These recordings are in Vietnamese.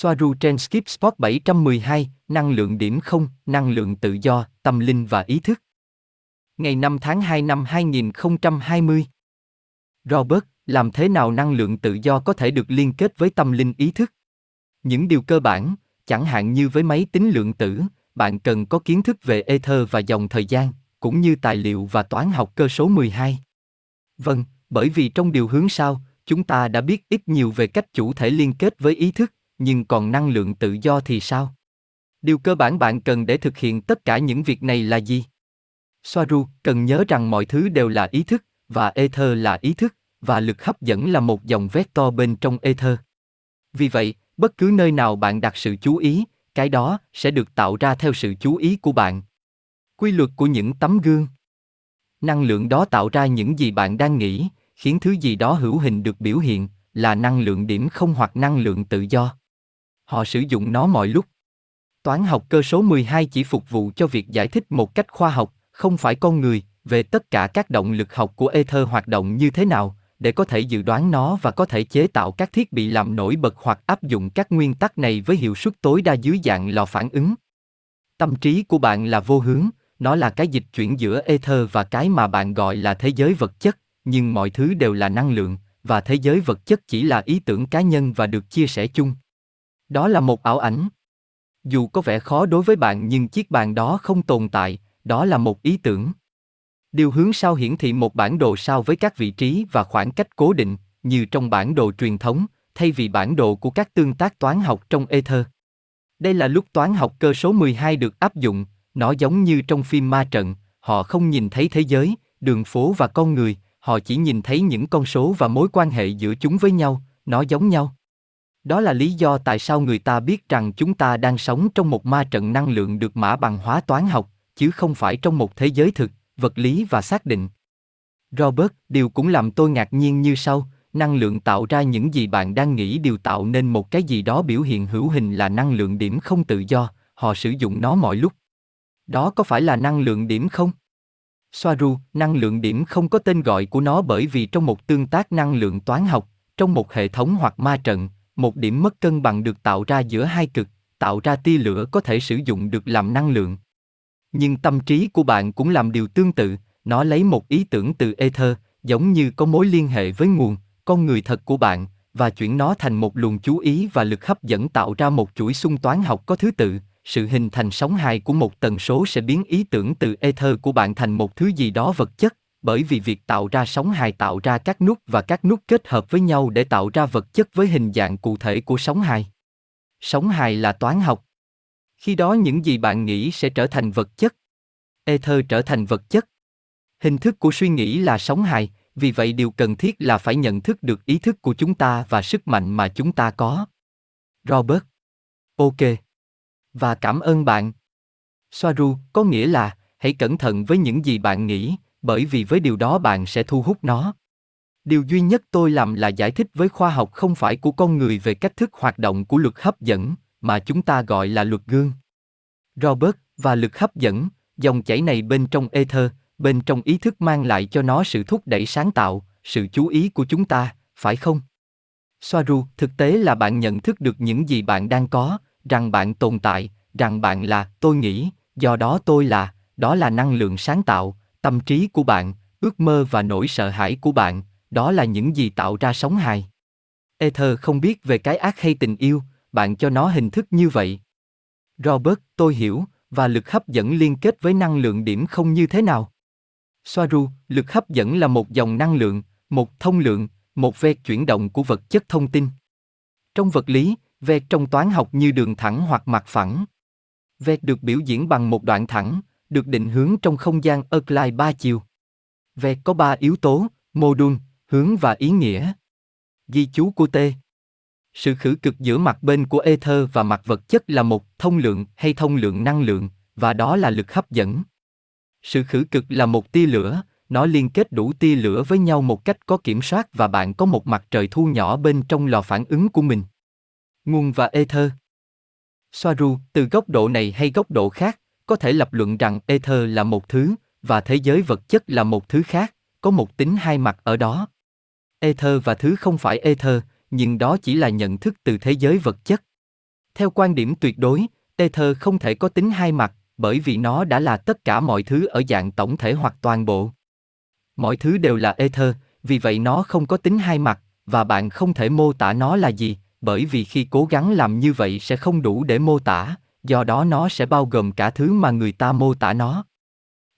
Soaru trên Skip Spot 712, năng lượng điểm không, năng lượng tự do, tâm linh và ý thức. Ngày 5 tháng 2 năm 2020. Robert, làm thế nào năng lượng tự do có thể được liên kết với tâm linh ý thức? Những điều cơ bản, chẳng hạn như với máy tính lượng tử, bạn cần có kiến thức về ether và dòng thời gian, cũng như tài liệu và toán học cơ số 12. Vâng, bởi vì trong điều hướng sau, chúng ta đã biết ít nhiều về cách chủ thể liên kết với ý thức, nhưng còn năng lượng tự do thì sao? Điều cơ bản bạn cần để thực hiện tất cả những việc này là gì? Soaru cần nhớ rằng mọi thứ đều là ý thức, và ether là ý thức, và lực hấp dẫn là một dòng vector bên trong ether. Vì vậy, bất cứ nơi nào bạn đặt sự chú ý, cái đó sẽ được tạo ra theo sự chú ý của bạn. Quy luật của những tấm gương. Năng lượng đó tạo ra những gì bạn đang nghĩ, khiến thứ gì đó hữu hình được biểu hiện, là năng lượng điểm không hoặc năng lượng tự do. Họ sử dụng nó mọi lúc. Toán học cơ số 12 chỉ phục vụ cho việc giải thích một cách khoa học, không phải con người, về tất cả các động lực học của ether hoạt động như thế nào, để có thể dự đoán nó và có thể chế tạo các thiết bị làm nổi bật hoặc áp dụng các nguyên tắc này với hiệu suất tối đa dưới dạng lò phản ứng. Tâm trí của bạn là vô hướng, nó là cái dịch chuyển giữa ether và cái mà bạn gọi là thế giới vật chất, nhưng mọi thứ đều là năng lượng, và thế giới vật chất chỉ là ý tưởng cá nhân và được chia sẻ chung. Đó là một ảo ảnh. Dù có vẻ khó đối với bạn nhưng chiếc bàn đó không tồn tại, đó là một ý tưởng. Điều hướng sau hiển thị một bản đồ sao với các vị trí và khoảng cách cố định, như trong bản đồ truyền thống, thay vì bản đồ của các tương tác toán học trong Ether. Đây là lúc toán học cơ số 12 được áp dụng, nó giống như trong phim ma trận, họ không nhìn thấy thế giới, đường phố và con người, họ chỉ nhìn thấy những con số và mối quan hệ giữa chúng với nhau, nó giống nhau. Đó là lý do tại sao người ta biết rằng chúng ta đang sống trong một ma trận năng lượng được mã bằng hóa toán học, chứ không phải trong một thế giới thực, vật lý và xác định. Robert, điều cũng làm tôi ngạc nhiên như sau, năng lượng tạo ra những gì bạn đang nghĩ đều tạo nên một cái gì đó biểu hiện hữu hình là năng lượng điểm không tự do, họ sử dụng nó mọi lúc. Đó có phải là năng lượng điểm không? Soaru, năng lượng điểm không có tên gọi của nó bởi vì trong một tương tác năng lượng toán học, trong một hệ thống hoặc ma trận, một điểm mất cân bằng được tạo ra giữa hai cực, tạo ra tia lửa có thể sử dụng được làm năng lượng. Nhưng tâm trí của bạn cũng làm điều tương tự, nó lấy một ý tưởng từ ether, giống như có mối liên hệ với nguồn, con người thật của bạn, và chuyển nó thành một luồng chú ý và lực hấp dẫn tạo ra một chuỗi xung toán học có thứ tự, sự hình thành sóng hài của một tần số sẽ biến ý tưởng từ ether của bạn thành một thứ gì đó vật chất, bởi vì việc tạo ra sóng hài tạo ra các nút và các nút kết hợp với nhau để tạo ra vật chất với hình dạng cụ thể của sóng hài. Sóng hài là toán học. Khi đó những gì bạn nghĩ sẽ trở thành vật chất. Ether trở thành vật chất. Hình thức của suy nghĩ là sóng hài, vì vậy điều cần thiết là phải nhận thức được ý thức của chúng ta và sức mạnh mà chúng ta có. Robert. Ok. Và cảm ơn bạn. Soaru có nghĩa là hãy cẩn thận với những gì bạn nghĩ, bởi vì với điều đó bạn sẽ thu hút nó. Điều duy nhất tôi làm là giải thích với khoa học không phải của con người về cách thức hoạt động của luật hấp dẫn, mà chúng ta gọi là luật gương. Robert và lực hấp dẫn, dòng chảy này bên trong ether, bên trong ý thức mang lại cho nó sự thúc đẩy sáng tạo, sự chú ý của chúng ta, phải không? Soaru, thực tế là bạn nhận thức được những gì bạn đang có, rằng bạn tồn tại, rằng bạn là, tôi nghĩ, do đó tôi là, đó là năng lượng sáng tạo, tâm trí của bạn, ước mơ và nỗi sợ hãi của bạn, đó là những gì tạo ra sống hài. Ether không biết về cái ác hay tình yêu, bạn cho nó hình thức như vậy. Robert, tôi hiểu, và lực hấp dẫn liên kết với năng lượng điểm không như thế nào. Soaru, lực hấp dẫn là một dòng năng lượng, một thông lượng, một ve chuyển động của vật chất thông tin. Trong vật lý, ve trong toán học như đường thẳng hoặc mặt phẳng. ve được biểu diễn bằng một đoạn thẳng, được định hướng trong không gian Erklai ba chiều. Vẹt có ba yếu tố, mô đun, hướng và ý nghĩa. Ghi chú của T. Sự khử cực giữa mặt bên của ether và mặt vật chất là một thông lượng hay thông lượng năng lượng, và đó là lực hấp dẫn. Sự khử cực là một tia lửa, nó liên kết đủ tia lửa với nhau một cách có kiểm soát và bạn có một mặt trời thu nhỏ bên trong lò phản ứng của mình. Nguồn và ether Soaru, từ góc độ này hay góc độ khác, có thể lập luận rằng ether là một thứ, và thế giới vật chất là một thứ khác, có một tính hai mặt ở đó. Ether và thứ không phải ether, nhưng đó chỉ là nhận thức từ thế giới vật chất. Theo quan điểm tuyệt đối, ether không thể có tính hai mặt, bởi vì nó đã là tất cả mọi thứ ở dạng tổng thể hoặc toàn bộ. Mọi thứ đều là ether, vì vậy nó không có tính hai mặt, và bạn không thể mô tả nó là gì, bởi vì khi cố gắng làm như vậy sẽ không đủ để mô tả, do đó nó sẽ bao gồm cả thứ mà người ta mô tả nó.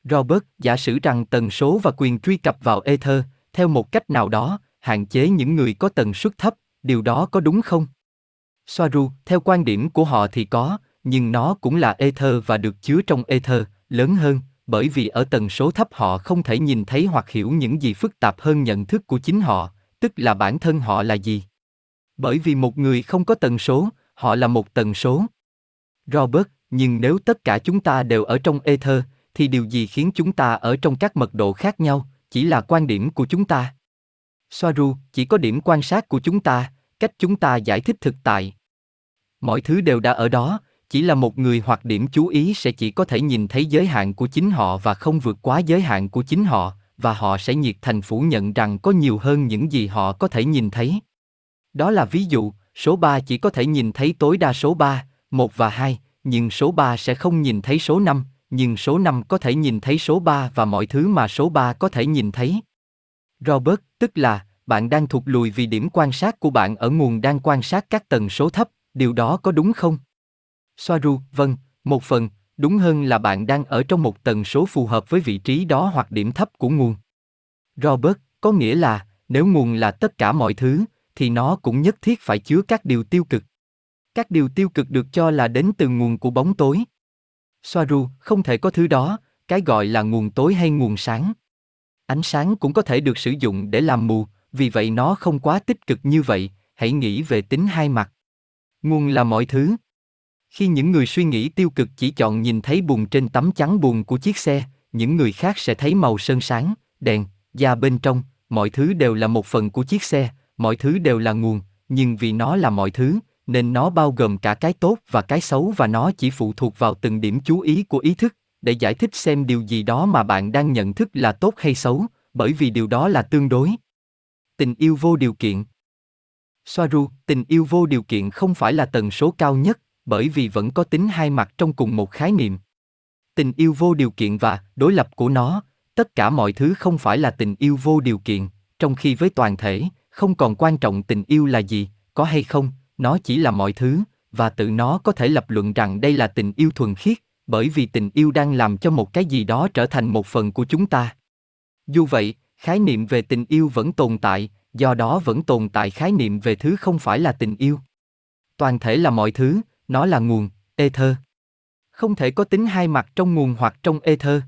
Robert giả sử rằng tần số và quyền truy cập vào ether, theo một cách nào đó, hạn chế những người có tần suất thấp, điều đó có đúng không? Soaru, theo quan điểm của họ thì có, nhưng nó cũng là ether và được chứa trong ether, lớn hơn, bởi vì ở tần số thấp họ không thể nhìn thấy hoặc hiểu những gì phức tạp hơn nhận thức của chính họ, tức là bản thân họ là gì. Bởi vì một người không có tần số, họ là một tần số. Robert, nhưng nếu tất cả chúng ta đều ở trong ether, thì điều gì khiến chúng ta ở trong các mật độ khác nhau, chỉ là quan điểm của chúng ta. Soaru, chỉ có điểm quan sát của chúng ta, cách chúng ta giải thích thực tại. Mọi thứ đều đã ở đó, chỉ là một người hoặc điểm chú ý sẽ chỉ có thể nhìn thấy giới hạn của chính họ và không vượt quá giới hạn của chính họ, và họ sẽ nhiệt thành phủ nhận rằng có nhiều hơn những gì họ có thể nhìn thấy. Đó là ví dụ, số 3 chỉ có thể nhìn thấy tối đa số 3, 1 và 2, nhưng số 3 sẽ không nhìn thấy số 5, nhưng số 5 có thể nhìn thấy số 3 và mọi thứ mà số 3 có thể nhìn thấy. Robert, tức là, bạn đang thụt lùi vì điểm quan sát của bạn ở nguồn đang quan sát các tần số thấp, điều đó có đúng không? Soaru, vâng, một phần, đúng hơn là bạn đang ở trong một tần số phù hợp với vị trí đó hoặc điểm thấp của nguồn. Robert, có nghĩa là, nếu nguồn là tất cả mọi thứ, thì nó cũng nhất thiết phải chứa các điều tiêu cực. Các điều tiêu cực được cho là đến từ nguồn của bóng tối. Soaru, không thể có thứ đó, cái gọi là nguồn tối hay nguồn sáng. Ánh sáng cũng có thể được sử dụng để làm mù, vì vậy nó không quá tích cực như vậy, hãy nghĩ về tính hai mặt. Nguồn là mọi thứ. Khi những người suy nghĩ tiêu cực chỉ chọn nhìn thấy bùn trên tấm chắn bùn của chiếc xe, những người khác sẽ thấy màu sơn sáng, đèn, da bên trong, mọi thứ đều là một phần của chiếc xe, mọi thứ đều là nguồn, nhưng vì nó là mọi thứ, nên nó bao gồm cả cái tốt và cái xấu và nó chỉ phụ thuộc vào từng điểm chú ý của ý thức. Để giải thích xem điều gì đó mà bạn đang nhận thức là tốt hay xấu, bởi vì điều đó là tương đối. Tình yêu vô điều kiện. Soaru, tình yêu vô điều kiện không phải là tần số cao nhất, bởi vì vẫn có tính hai mặt trong cùng một khái niệm. Tình yêu vô điều kiện và đối lập của nó, tất cả mọi thứ không phải là tình yêu vô điều kiện, trong khi với toàn thể, không còn quan trọng tình yêu là gì, có hay không nó chỉ là mọi thứ, và tự nó có thể lập luận rằng đây là tình yêu thuần khiết, bởi vì tình yêu đang làm cho một cái gì đó trở thành một phần của chúng ta. Dù vậy, khái niệm về tình yêu vẫn tồn tại, do đó vẫn tồn tại khái niệm về thứ không phải là tình yêu. Toàn thể là mọi thứ, nó là nguồn, ether. Không thể có tính hai mặt trong nguồn hoặc trong ether.